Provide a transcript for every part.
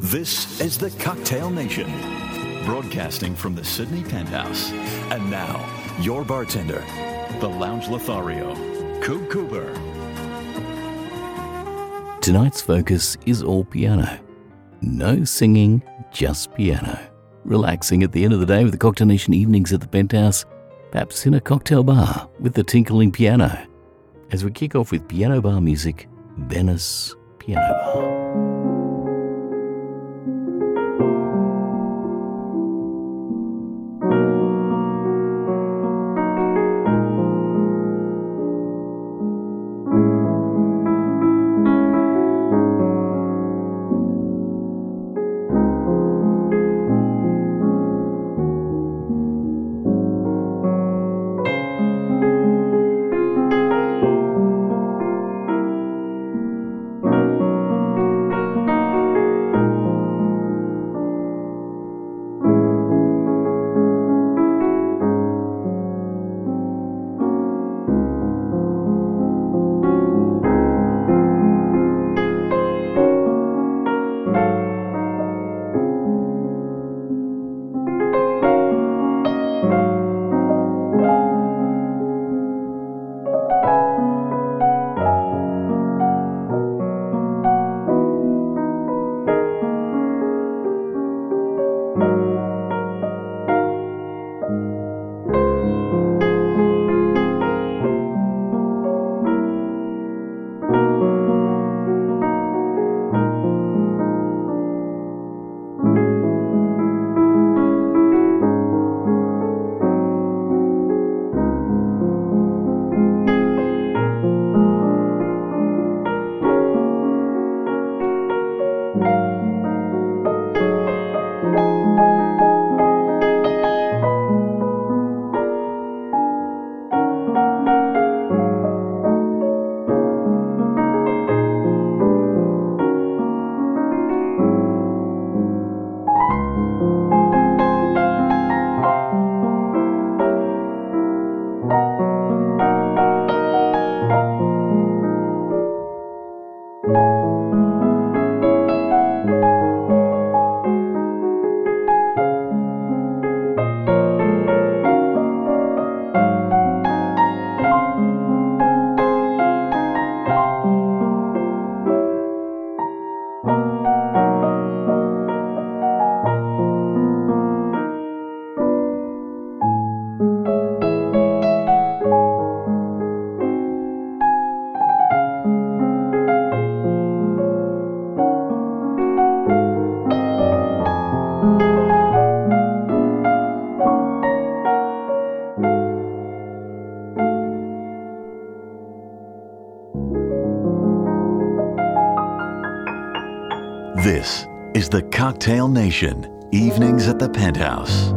This is the Cocktail Nation, broadcasting from the Sydney Penthouse. And now, your bartender, the Lounge Lothario, Coop Cooper. Tonight's focus is all piano. No singing, just piano. Relaxing at the end of the day with the Cocktail Nation evenings at the Penthouse, perhaps in a cocktail bar with the tinkling piano. As we kick off with piano bar music, Venice Piano Bar. Cocktail Nation, evenings at the Penthouse.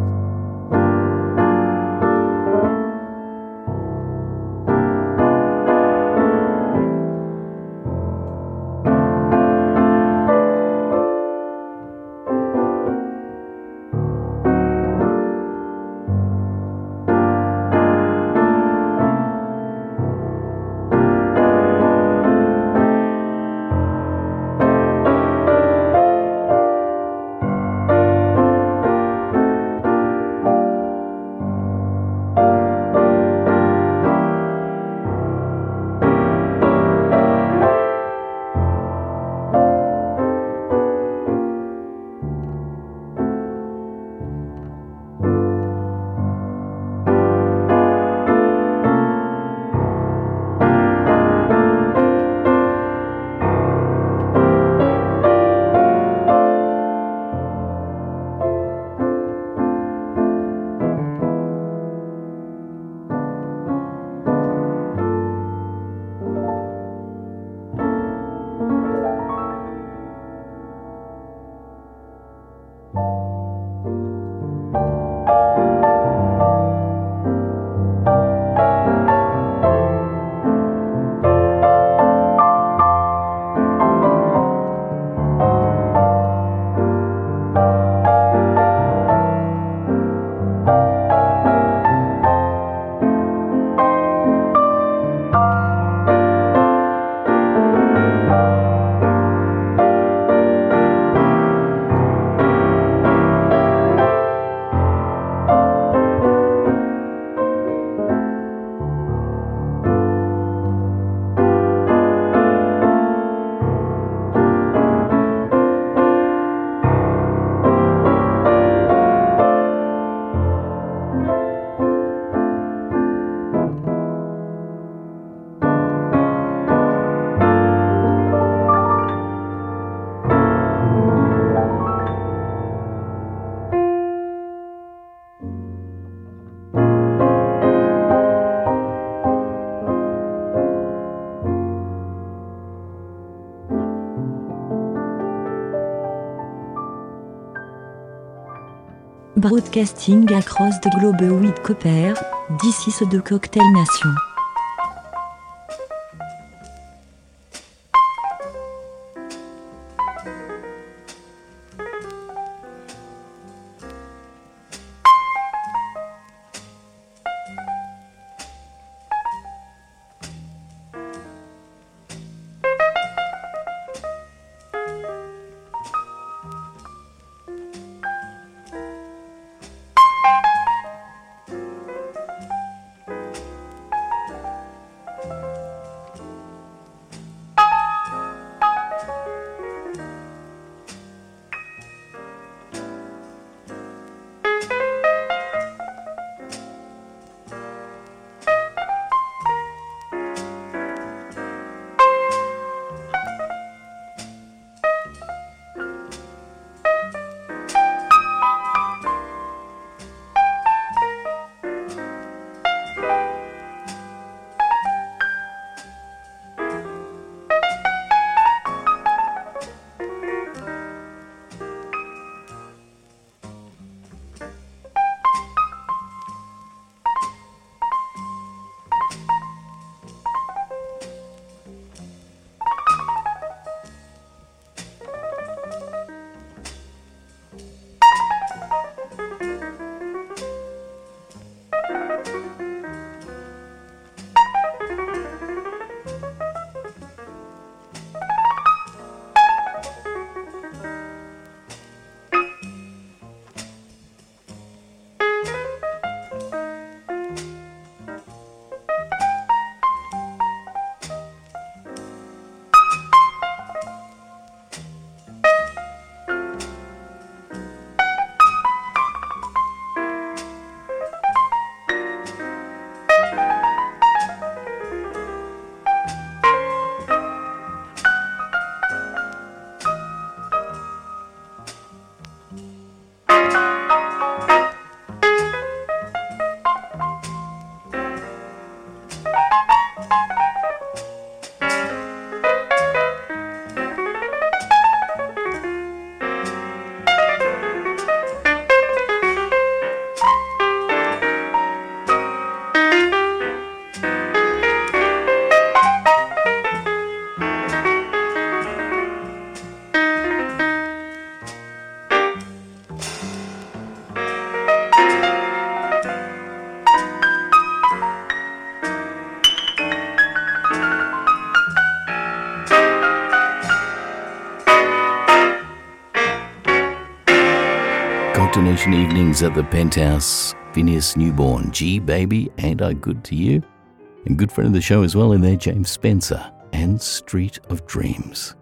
Broadcasting across the globe with Copper, this is the Cocktail Nation. Evenings at the Penthouse. Phineas Newborn, Gee Baby, and I Good to You. And good friend of the show as well in there, James Spencer and Street of Dreams.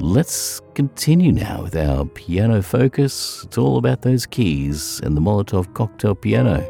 Let's continue now with our piano focus. It's all about those keys and the Molotov cocktail piano.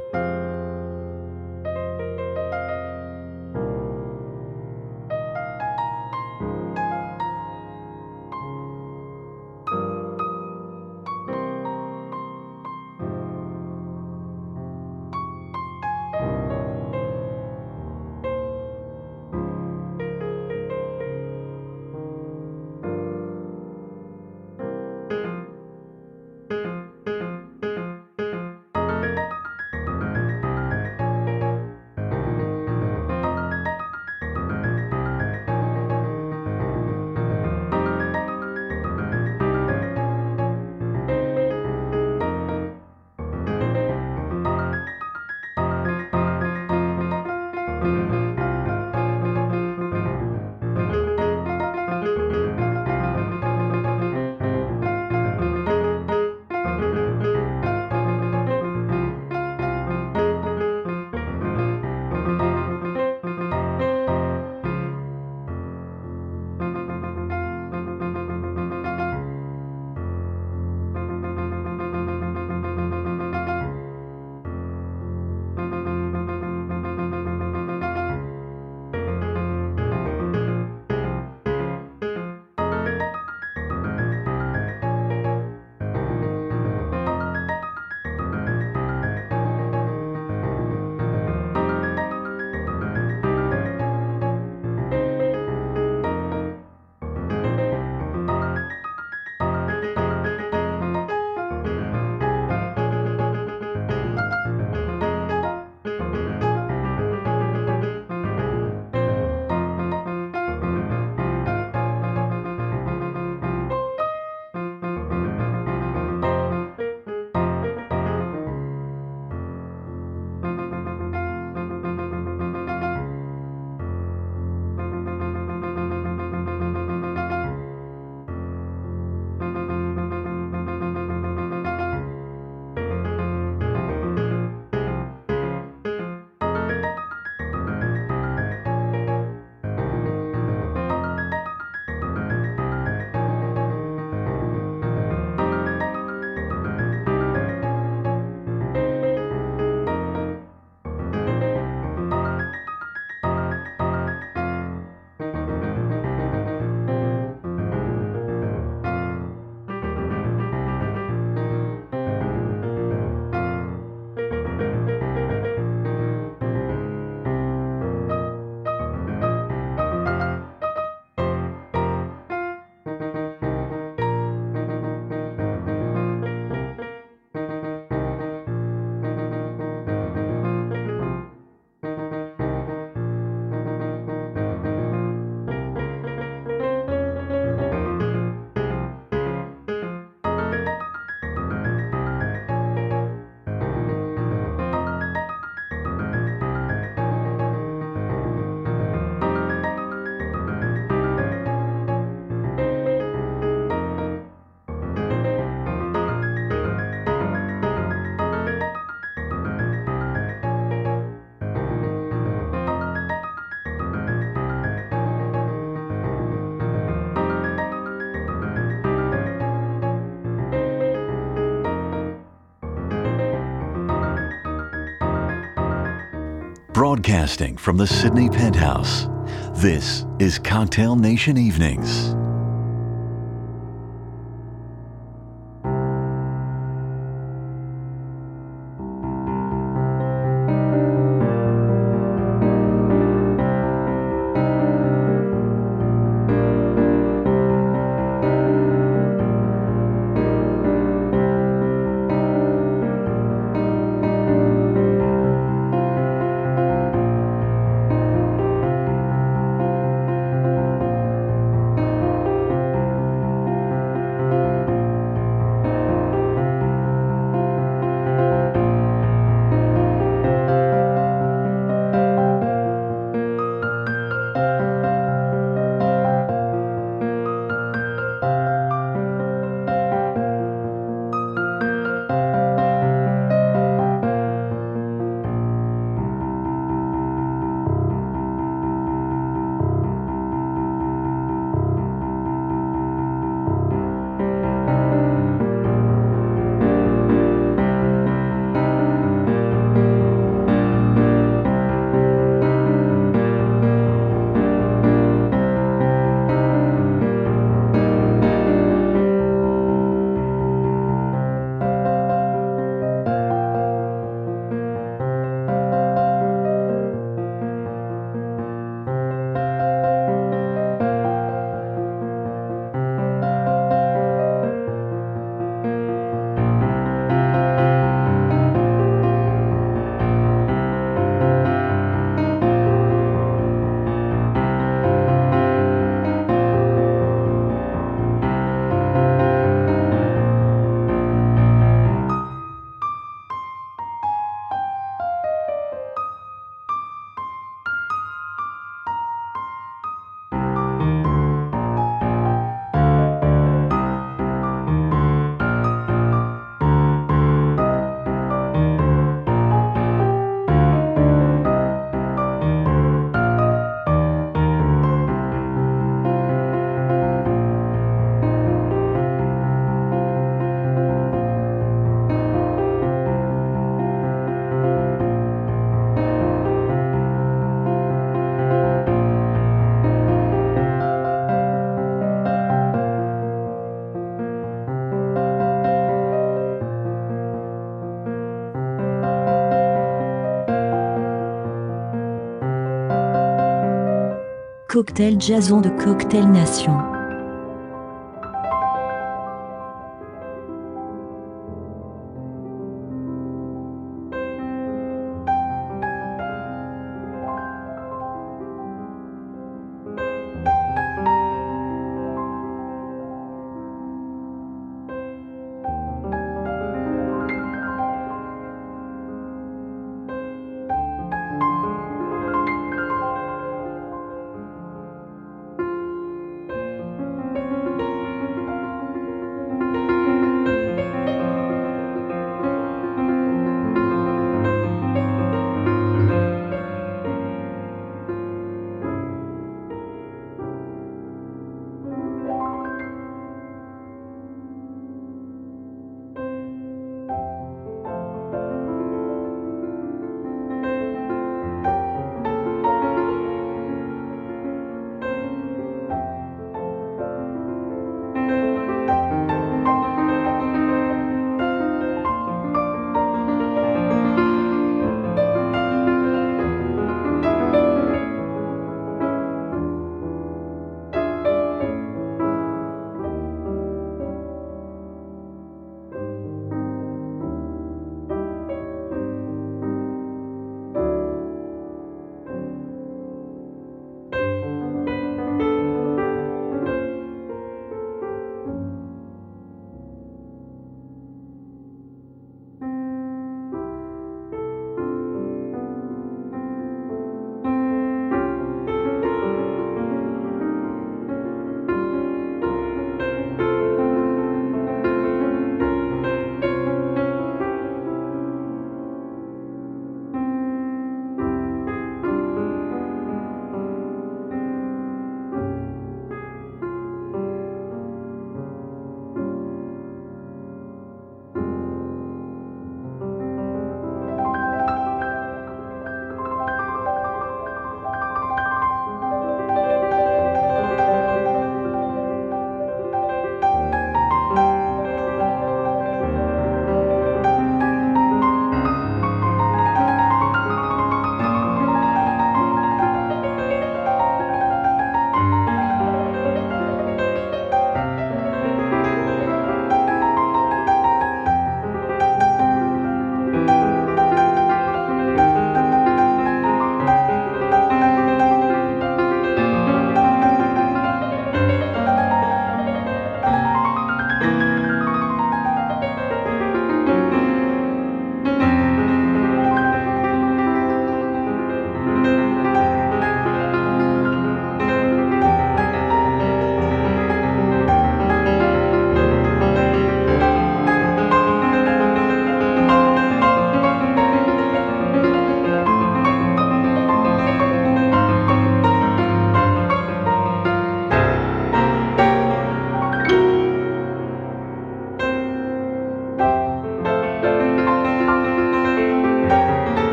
Broadcasting from the Sydney Penthouse, this is Cocktail Nation Evenings. Cocktail Jason de Cocktail Nation.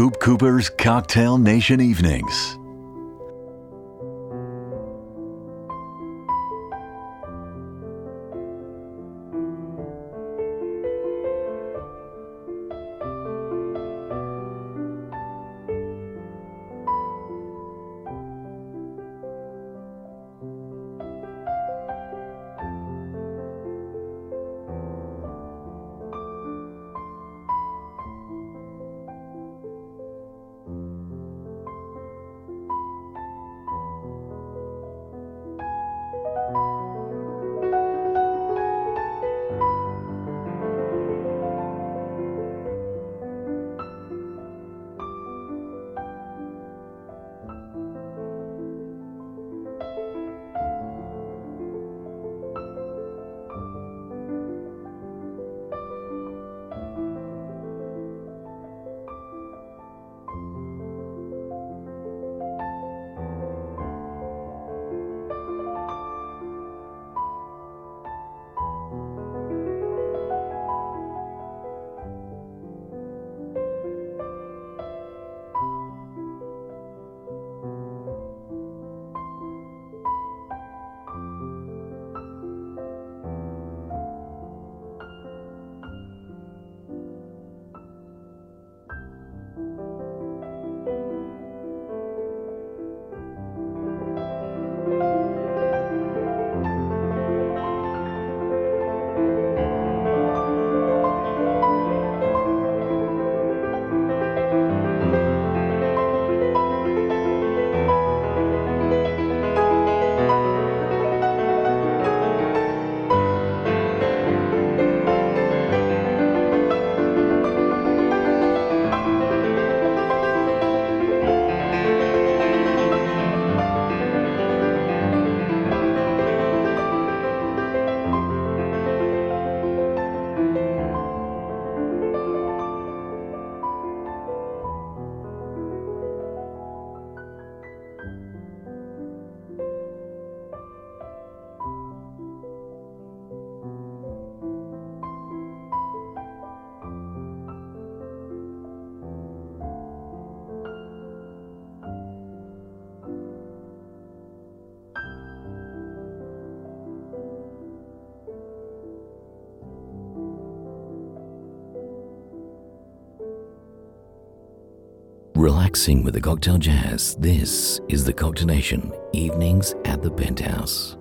Coop Cooper's Cocktail Nation Evenings. Relaxing with the Cocktail Jazz, this is the Cocktail Nation Evenings at the Penthouse.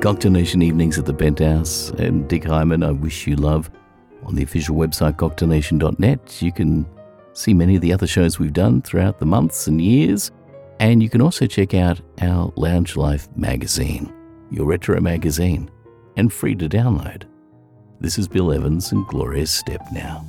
Cocktail Nation evenings at the Penthouse and Dick Hyman, I wish you love. On the official website, cocktailnation.net, you can see many of the other shows we've done throughout the months and years. And you can also check out our Lounge Life magazine, your retro magazine, and free to download. This is Bill Evans and Gloria Step now.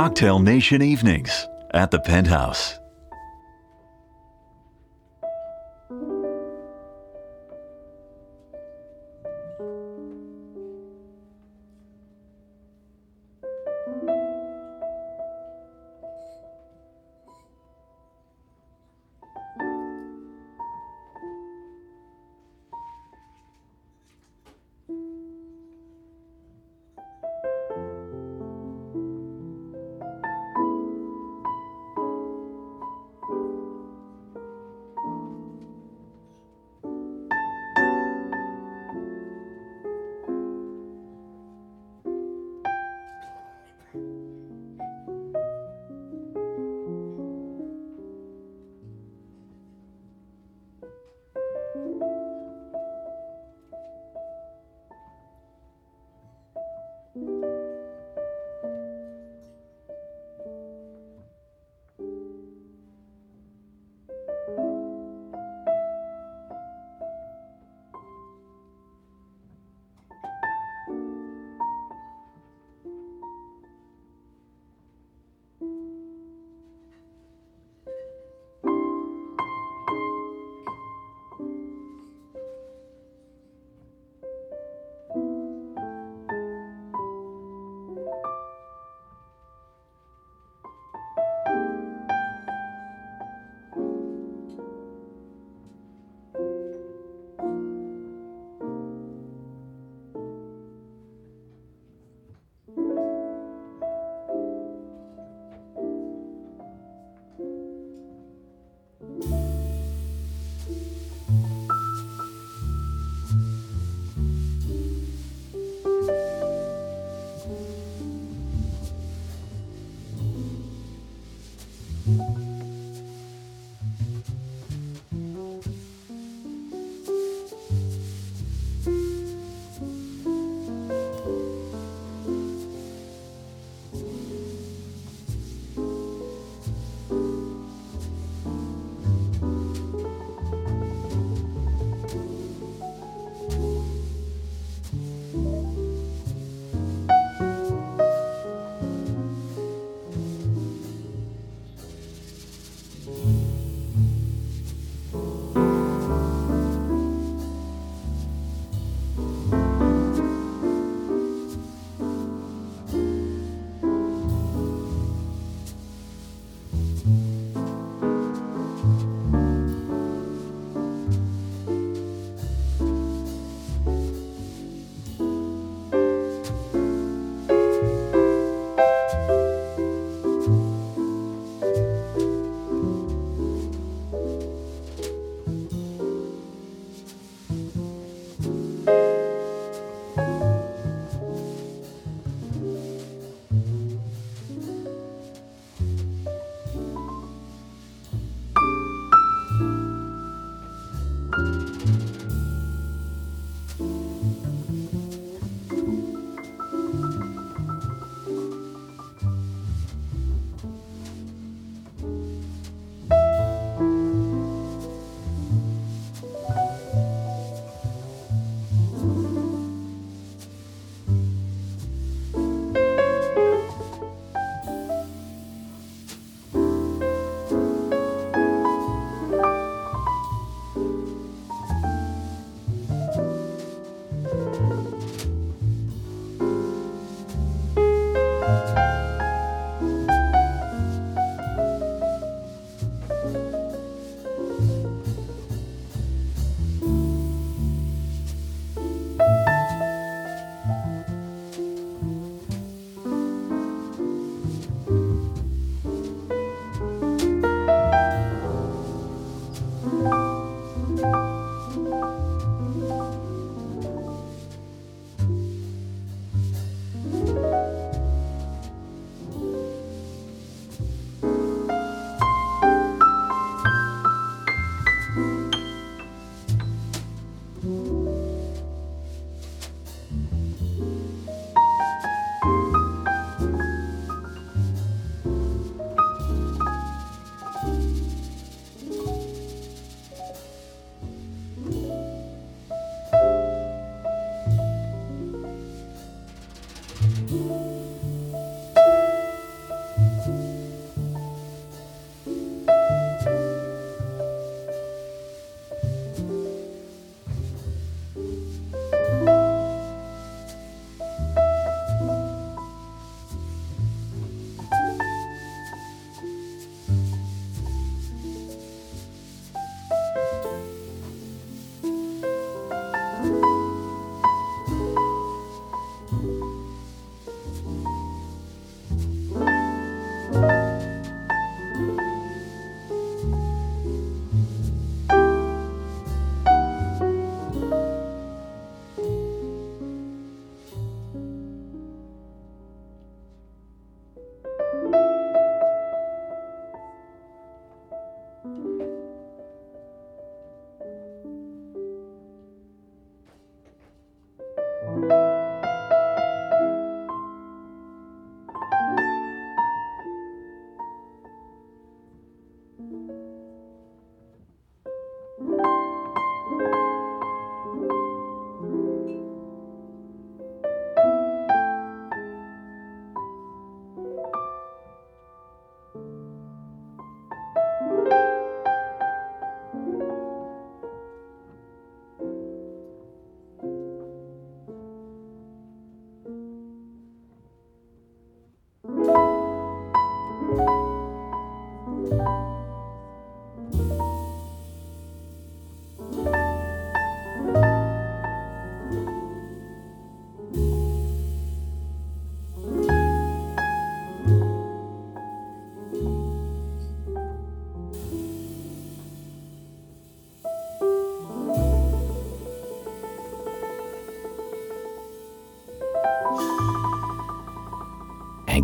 Cocktail Nation Evenings at the Penthouse.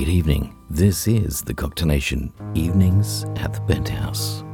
Good evening. This is the Cocktail Nation Evenings at the Penthouse.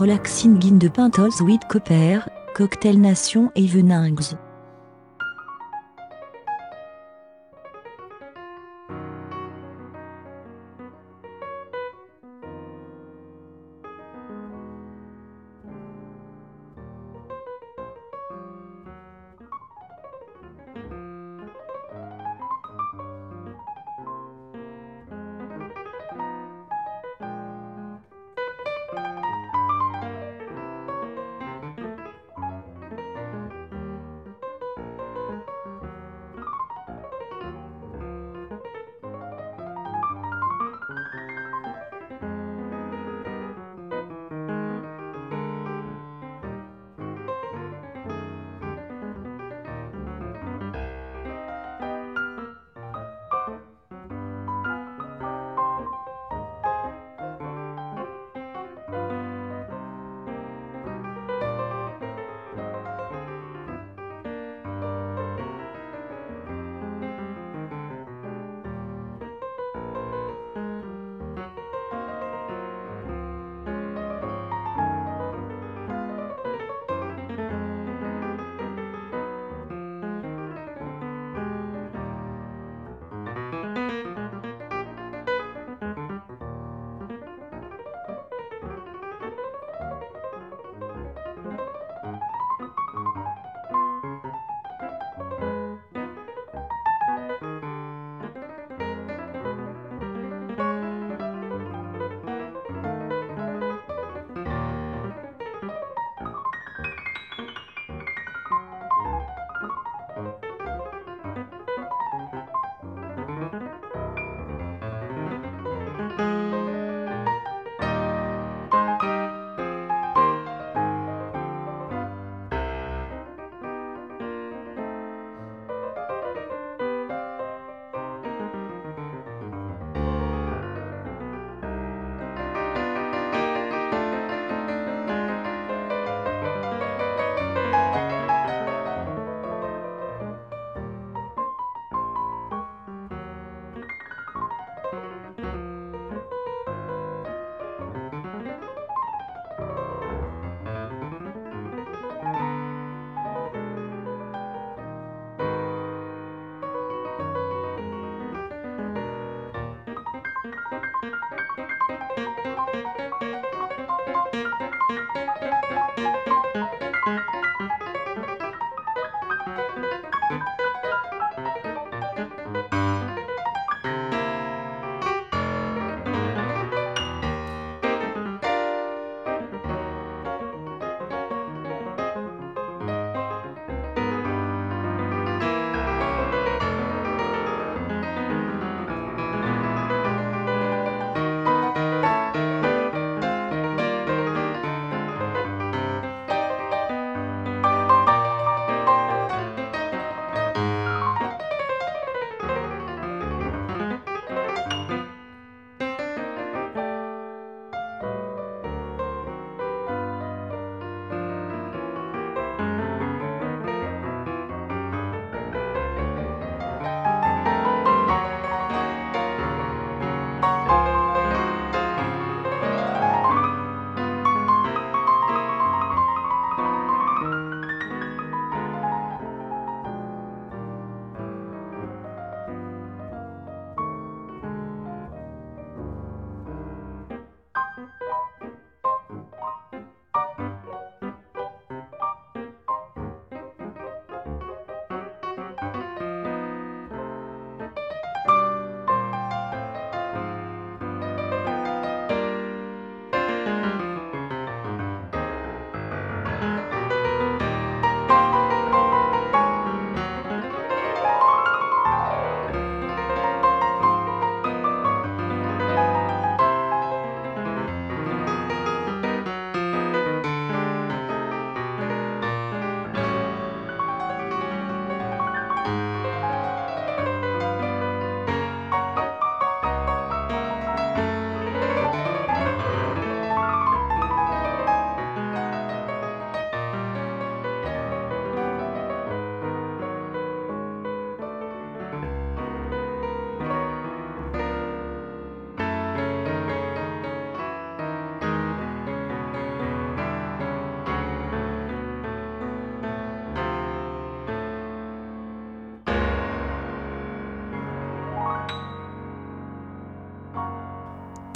Relaxing Guine de Pintols with Copper, Cocktail Nation Evenings.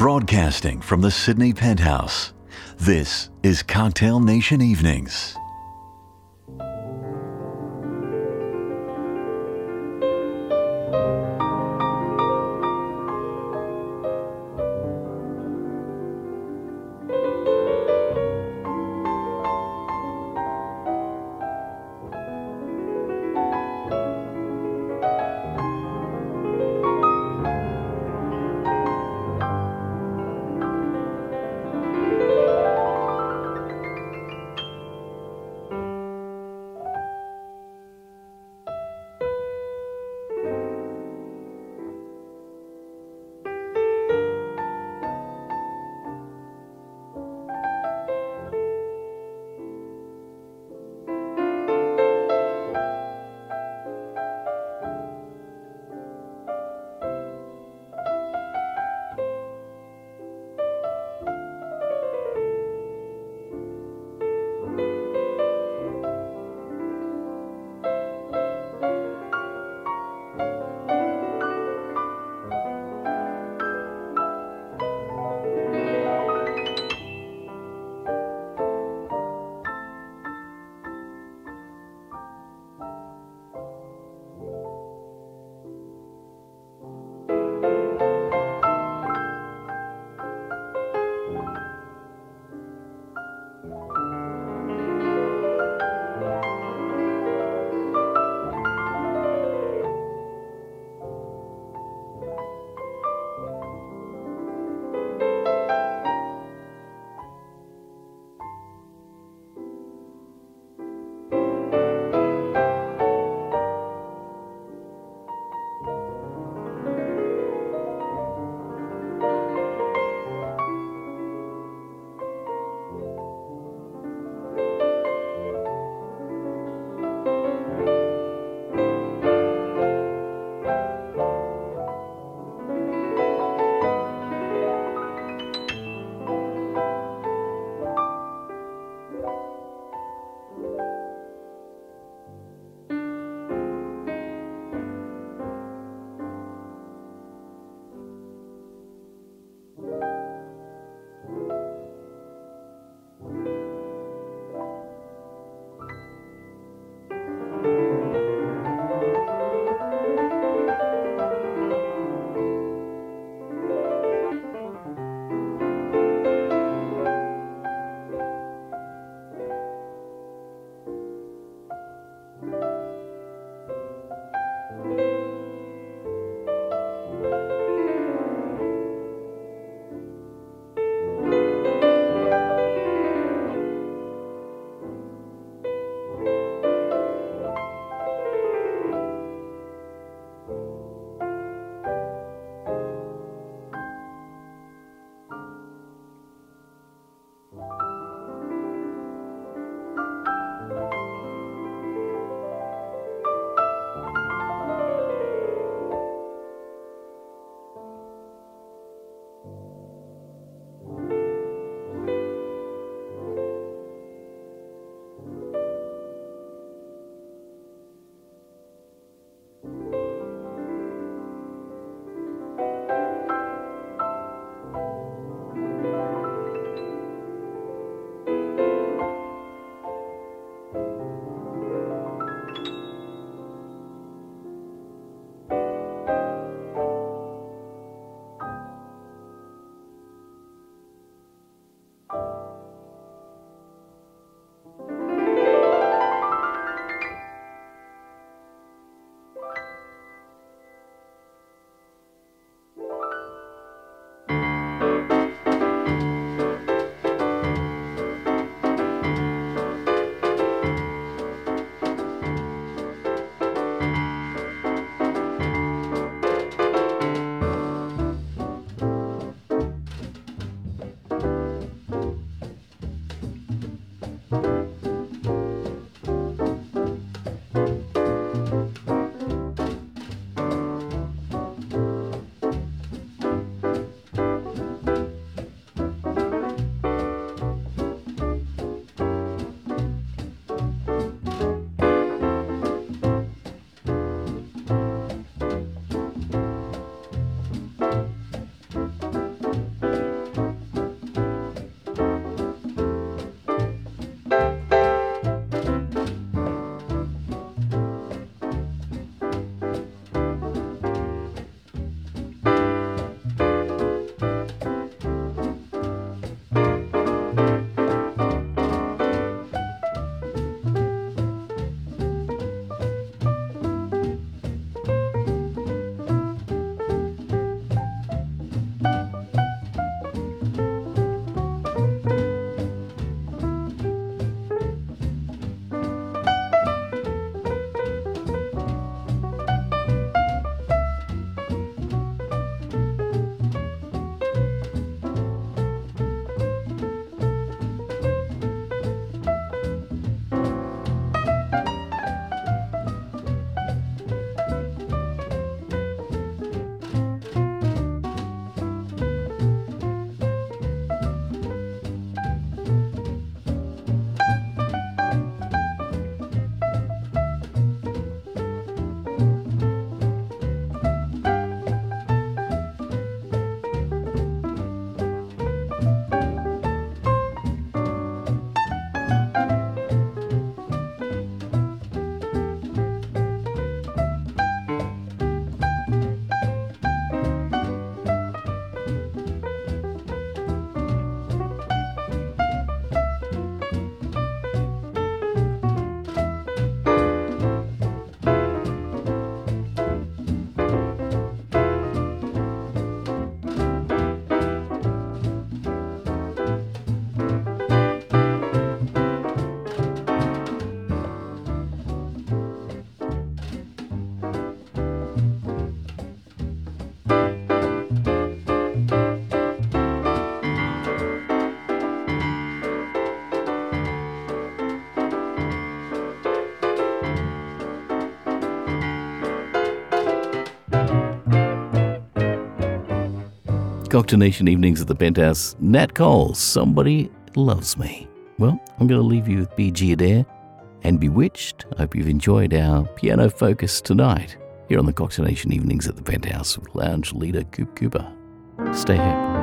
Broadcasting from the Sydney Penthouse, this is Cocktail Nation Evenings. Cocktail Nation Evenings at the Penthouse. Nat Cole, Somebody Loves Me. Well, I'm going to leave you with Beegie Adair and Bewitched. I hope you've enjoyed our piano focus tonight here on the Cocktail Nation Evenings at the Penthouse with lounge leader Coop Cooper. Stay happy.